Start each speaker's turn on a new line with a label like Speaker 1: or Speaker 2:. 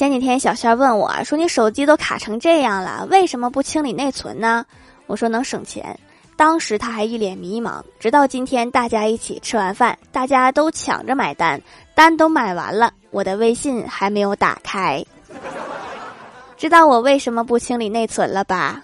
Speaker 1: 前几天小仙问我说：‘你手机都卡成这样了，为什么不清理内存呢？’我说：‘能省钱。’当时他还一脸迷茫，直到今天大家一起吃完饭，大家都抢着买单，单都买完了，我的微信还没有打开。知道我为什么不清理内存了吧？